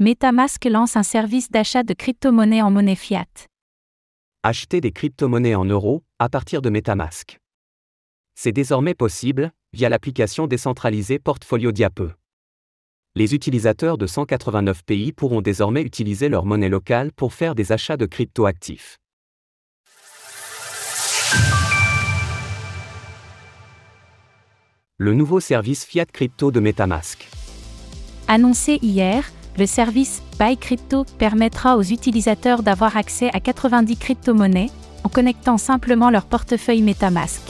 MetaMask lance un service d'achat de crypto-monnaies en monnaie fiat. Acheter des crypto-monnaies en euros à partir de MetaMask. C'est désormais possible via l'application décentralisée Portfolio Diape. Les utilisateurs de 189 pays pourront désormais utiliser leur monnaie locale pour faire des achats de crypto-actifs. Le nouveau service Fiat Crypto de MetaMask. Annoncé hier, le service Buy Crypto permettra aux utilisateurs d'avoir accès à 90 crypto-monnaies en connectant simplement leur portefeuille MetaMask.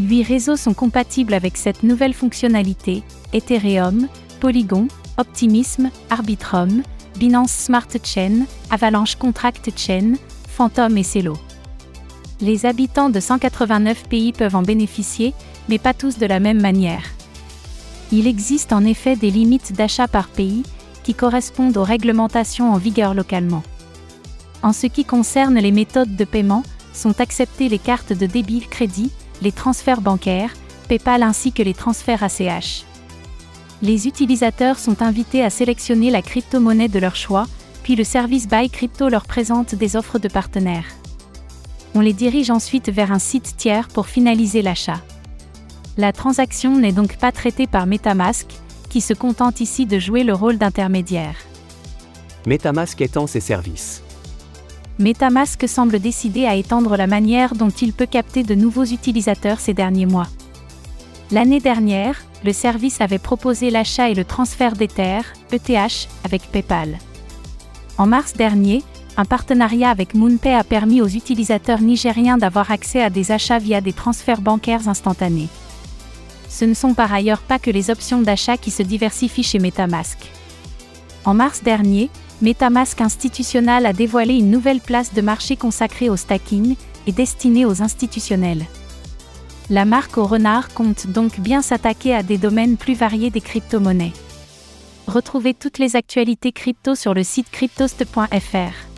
Huit réseaux sont compatibles avec cette nouvelle fonctionnalité Ethereum, Polygon, Optimism, Arbitrum, Binance Smart Chain, Avalanche Contract Chain, Phantom et Celo. Les habitants de 189 pays peuvent en bénéficier, mais pas tous de la même manière. Il existe en effet des limites d'achat par pays, qui correspondent aux réglementations en vigueur localement. En ce qui concerne les méthodes de paiement, sont acceptées les cartes de débit crédit, les transferts bancaires, PayPal ainsi que les transferts ACH. Les utilisateurs sont invités à sélectionner la crypto-monnaie de leur choix, puis le service Buy Crypto leur présente des offres de partenaires. On les dirige ensuite vers un site tiers pour finaliser l'achat. La transaction n'est donc pas traitée par MetaMask, qui se contente ici de jouer le rôle d'intermédiaire. MetaMask étend ses services. MetaMask semble décidé à étendre la manière dont il peut capter de nouveaux utilisateurs ces derniers mois. L'année dernière, le service avait proposé l'achat et le transfert d'Ether, ETH, avec PayPal. En mars dernier, un partenariat avec MoonPay a permis aux utilisateurs nigériens d'avoir accès à des achats via des transferts bancaires instantanés ce ne sont par ailleurs pas que les options d'achat qui se diversifient chez Metamask. En mars dernier, Metamask Institutional a dévoilé une nouvelle place de marché consacrée au stacking et destinée aux institutionnels. La marque au renard compte donc bien s'attaquer à des domaines plus variés des crypto-monnaies. Retrouvez toutes les actualités crypto sur le site cryptost.fr.